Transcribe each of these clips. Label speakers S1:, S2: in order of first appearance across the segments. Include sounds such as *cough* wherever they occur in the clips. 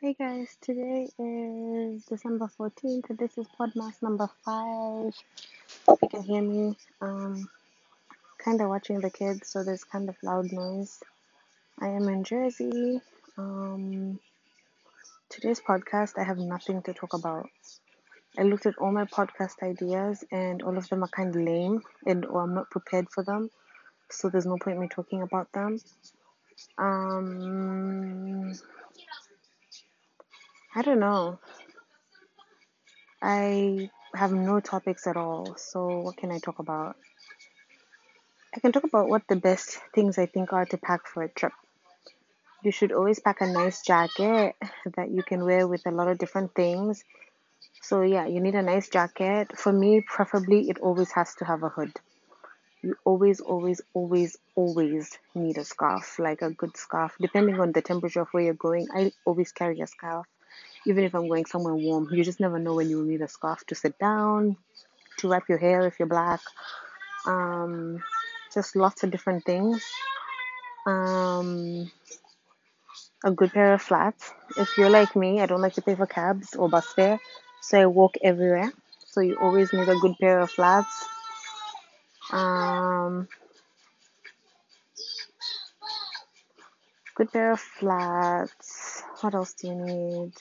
S1: Hey guys, today is December 14th. This is Podmas number five. If you can hear me, um, kind of watching the kids, so there's kind of loud noise. I am in Jersey. Um, today's podcast, I have nothing to talk about. I looked at all my podcast ideas, and all of them are kind of lame, and or I'm not prepared for them, so there's no point me talking about them. Um, I don't know. I have no topics at all, so what can I talk about? I can talk about what the best things I think are to pack for a trip. You should always pack a nice jacket that you can wear with a lot of different things. So, yeah, you need a nice jacket. For me, preferably, it always has to have a hood. You always, always, always, always need a scarf, like a good scarf, depending on the temperature of where you're going. I always carry a scarf, even if I'm going somewhere warm. You just never know when you will need a scarf to sit down, to wrap your hair if you're black. Um, just lots of different things. Um, a good pair of flats. If you're like me, I don't like to pay for cabs or bus fare, so I walk everywhere. So you always need a good pair of flats. Um, good pair of flats. What else do you need?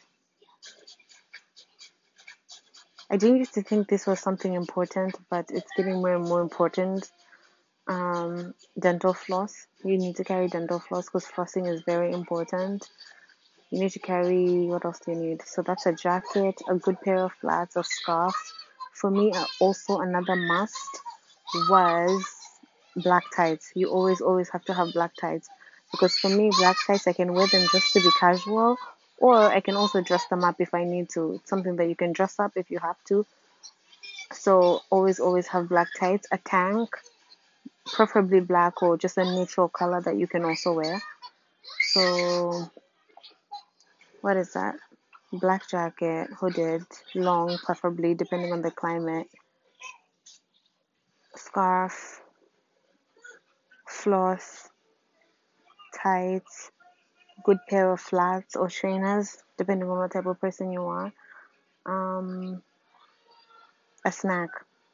S1: I didn't used to think this was something important, but it's getting more and more important. Um, dental floss. You need to carry dental floss because flossing is very important. You need to carry what else do you need? So that's a jacket, a good pair of flats, a scarf. For me, also another must was black tights. You always, always have to have black tights because for me, black tights I can wear them just to be casual, or I can also dress them up if I need to. It's something that you can dress up if you have to. So always, always have black tights, a tank, preferably black or just a neutral color that you can also wear. So what is that? Black jacket, hooded, long, preferably depending on the climate. Scarf, floss, tights, good pair of flats or trainers, depending on what type of person you are. Um, a snack.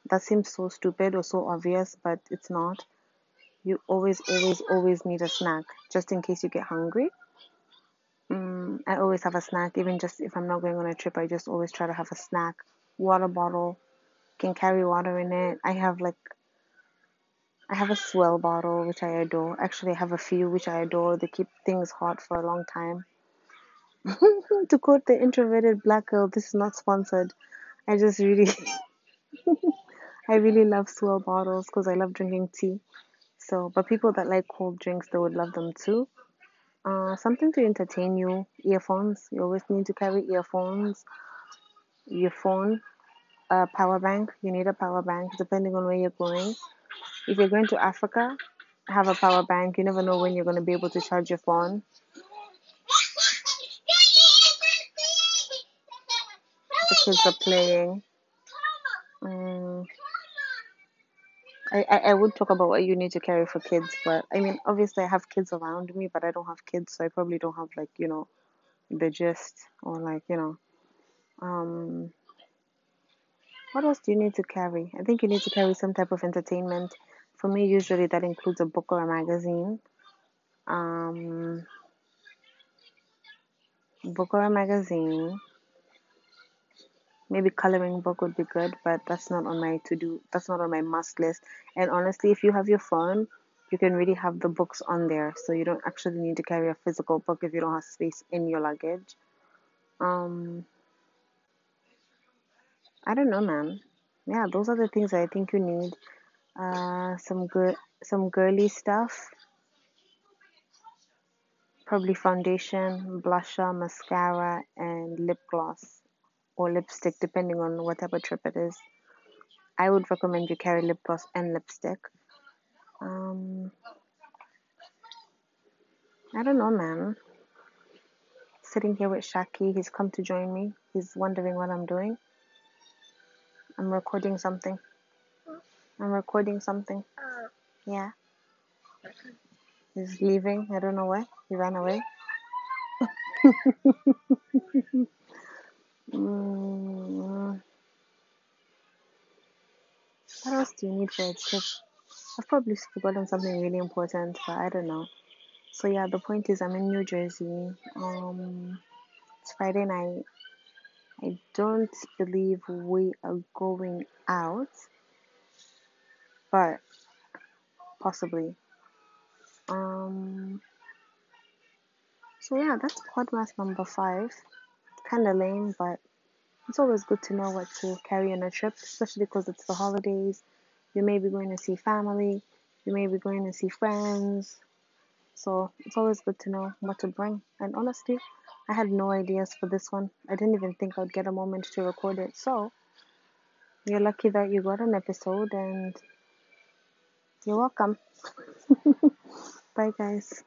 S1: That seems so stupid or so obvious, but it's not. You always, always, always need a snack just in case you get hungry. Mm, I always have a snack, even just if I'm not going on a trip, I just always try to have a snack. Water bottle, can carry water in it. I have like I have a S'well bottle which I adore. Actually, I have a few which I adore. They keep things hot for a long time. *laughs* to quote the introverted black girl, this is not sponsored. I just really, *laughs* I really love S'well bottles because I love drinking tea. So, but people that like cold drinks, they would love them too. Uh, something to entertain you. Earphones. You always need to carry earphones. Your phone. A power bank. You need a power bank depending on where you're going. If you're going to Africa, have a power bank. You never know when you're going to be able to charge your phone. The kids are playing. Mm, I, I, I would talk about what you need to carry for kids, but I mean, obviously, I have kids around me, but I don't have kids, so I probably don't have, like, you know, the gist or, like, you know, um, what else do you need to carry? I think you need to carry some type of entertainment. For me, usually that includes a book or a magazine. Um, book or a magazine. Maybe coloring book would be good, but that's not on my to do. That's not on my must list. And honestly, if you have your phone, you can really have the books on there, so you don't actually need to carry a physical book if you don't have space in your luggage. Um, I don't know, man. Yeah, those are the things I think you need. Uh, some good, some girly stuff. Probably foundation, blusher, mascara, and lip gloss or lipstick, depending on what type of trip it is. I would recommend you carry lip gloss and lipstick. Um, I don't know, man. Sitting here with Shaki, he's come to join me. He's wondering what I'm doing. I'm recording something. I'm recording something. Yeah. He's leaving. I don't know where. He ran away. *laughs* mm. What else do you need for it? Cause I've probably forgotten something really important, but I don't know. So yeah, the point is I'm in New Jersey. Um, it's Friday night. I don't believe we are going out but possibly. Um, so yeah, that's podcast number five. Kind of lame, but it's always good to know what to carry on a trip, especially because it's the holidays. You may be going to see family, you may be going to see friends. So it's always good to know what to bring. And honestly, I had no ideas for this one. I didn't even think I'd get a moment to record it. So you're lucky that you got an episode and you're welcome. *laughs* Bye, guys.